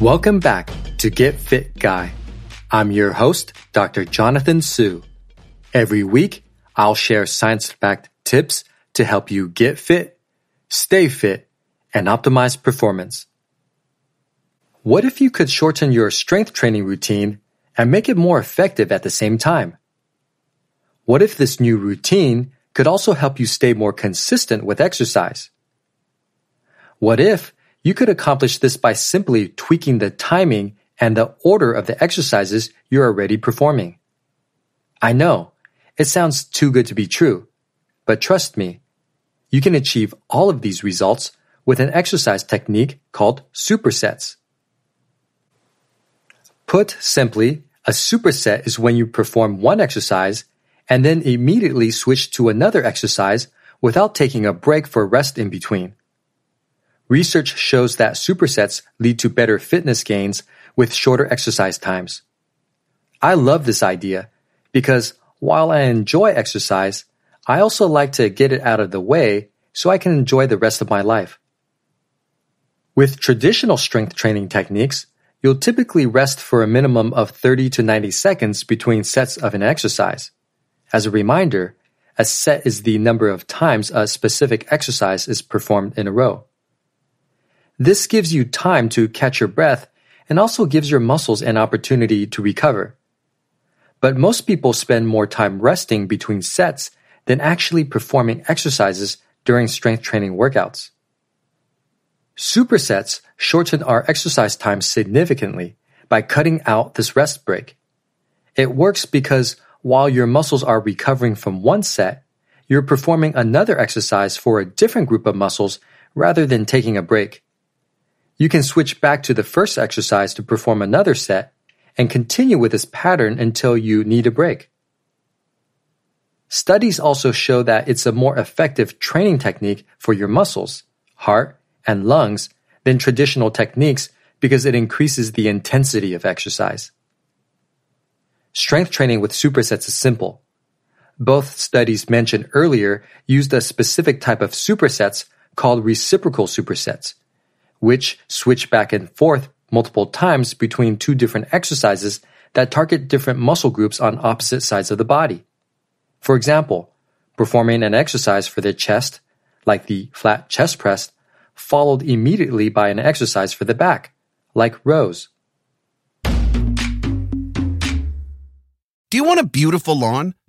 Welcome back to Get Fit Guy. I'm your host, Dr. Jonathan Su. Every week, I'll share science backed tips to help you get fit, stay fit, and optimize performance. What if you could shorten your strength training routine and make it more effective at the same time? What if this new routine could also help you stay more consistent with exercise? What if you could accomplish this by simply tweaking the timing and the order of the exercises you're already performing. I know, it sounds too good to be true, but trust me, you can achieve all of these results with an exercise technique called supersets. Put simply, a superset is when you perform one exercise and then immediately switch to another exercise without taking a break for rest in between. Research shows that supersets lead to better fitness gains with shorter exercise times. I love this idea because while I enjoy exercise, I also like to get it out of the way so I can enjoy the rest of my life. With traditional strength training techniques, you'll typically rest for a minimum of 30 to 90 seconds between sets of an exercise. As a reminder, a set is the number of times a specific exercise is performed in a row. This gives you time to catch your breath and also gives your muscles an opportunity to recover. But most people spend more time resting between sets than actually performing exercises during strength training workouts. Supersets shorten our exercise time significantly by cutting out this rest break. It works because while your muscles are recovering from one set, you're performing another exercise for a different group of muscles rather than taking a break. You can switch back to the first exercise to perform another set and continue with this pattern until you need a break. Studies also show that it's a more effective training technique for your muscles, heart, and lungs than traditional techniques because it increases the intensity of exercise. Strength training with supersets is simple. Both studies mentioned earlier used a specific type of supersets called reciprocal supersets, which switch back and forth multiple times between two different exercises that target different muscle groups on opposite sides of the body. For example, performing an exercise for the chest, like the flat chest press, followed immediately by an exercise for the back, like rows. Do you want a beautiful lawn?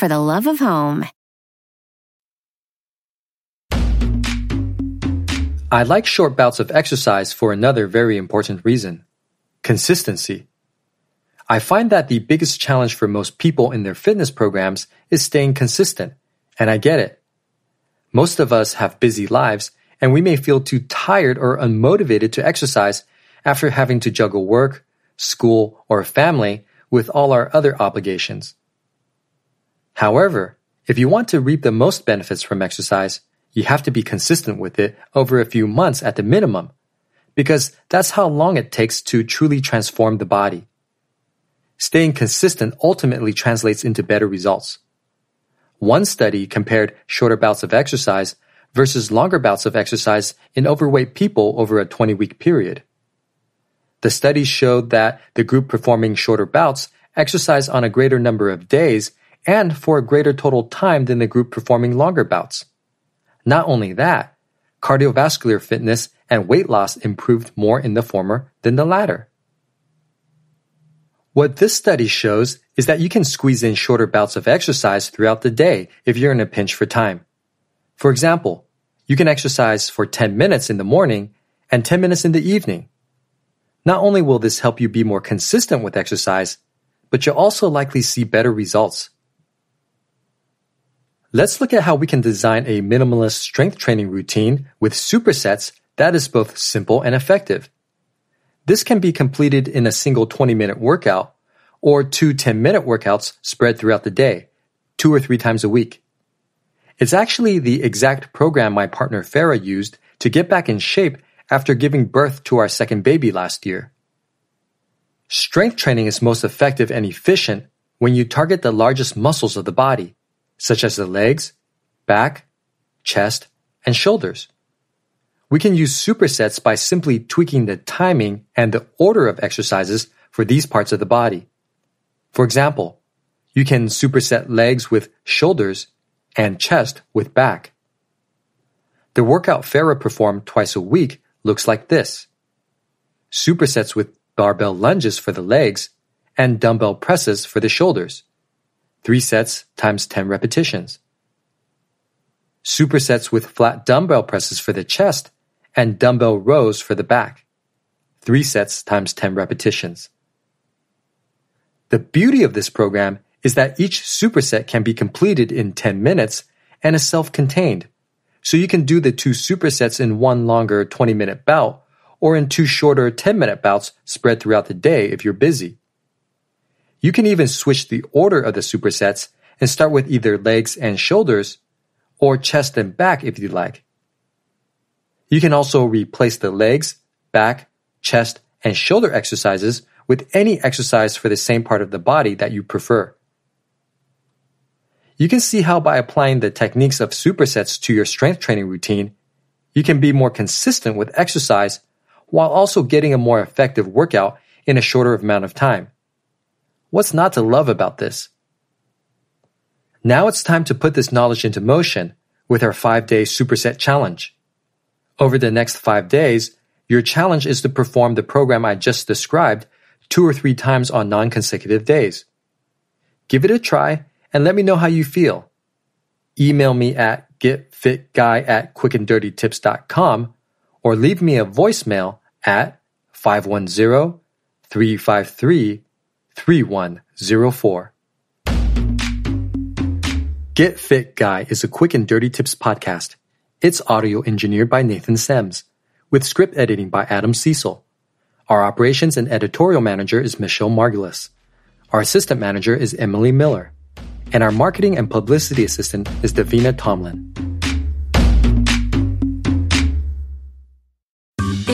for the love of home. I like short bouts of exercise for another very important reason consistency. I find that the biggest challenge for most people in their fitness programs is staying consistent, and I get it. Most of us have busy lives, and we may feel too tired or unmotivated to exercise after having to juggle work, school, or family with all our other obligations. However, if you want to reap the most benefits from exercise, you have to be consistent with it over a few months at the minimum, because that's how long it takes to truly transform the body. Staying consistent ultimately translates into better results. One study compared shorter bouts of exercise versus longer bouts of exercise in overweight people over a 20 week period. The study showed that the group performing shorter bouts exercised on a greater number of days and for a greater total time than the group performing longer bouts. Not only that, cardiovascular fitness and weight loss improved more in the former than the latter. What this study shows is that you can squeeze in shorter bouts of exercise throughout the day if you're in a pinch for time. For example, you can exercise for 10 minutes in the morning and 10 minutes in the evening. Not only will this help you be more consistent with exercise, but you'll also likely see better results. Let's look at how we can design a minimalist strength training routine with supersets that is both simple and effective. This can be completed in a single 20 minute workout or two 10 minute workouts spread throughout the day, two or three times a week. It's actually the exact program my partner Farah used to get back in shape after giving birth to our second baby last year. Strength training is most effective and efficient when you target the largest muscles of the body such as the legs, back, chest, and shoulders. We can use supersets by simply tweaking the timing and the order of exercises for these parts of the body. For example, you can superset legs with shoulders and chest with back. The workout Farah performed twice a week looks like this. Supersets with barbell lunges for the legs and dumbbell presses for the shoulders. 3 sets times 10 repetitions. Supersets with flat dumbbell presses for the chest and dumbbell rows for the back. 3 sets times 10 repetitions. The beauty of this program is that each superset can be completed in 10 minutes and is self-contained. So you can do the two supersets in one longer 20 minute bout or in two shorter 10 minute bouts spread throughout the day if you're busy. You can even switch the order of the supersets and start with either legs and shoulders or chest and back if you like. You can also replace the legs, back, chest, and shoulder exercises with any exercise for the same part of the body that you prefer. You can see how by applying the techniques of supersets to your strength training routine, you can be more consistent with exercise while also getting a more effective workout in a shorter amount of time. What's not to love about this? Now it's time to put this knowledge into motion with our five day superset challenge. Over the next five days, your challenge is to perform the program I just described two or three times on non-consecutive days. Give it a try and let me know how you feel. Email me at getfitguy at quickanddirtytips.com or leave me a voicemail at 510 353 3104. Get Fit Guy is a quick and dirty tips podcast. It's audio engineered by Nathan Semes, with script editing by Adam Cecil. Our operations and editorial manager is Michelle Margulis. Our assistant manager is Emily Miller. And our marketing and publicity assistant is Davina Tomlin.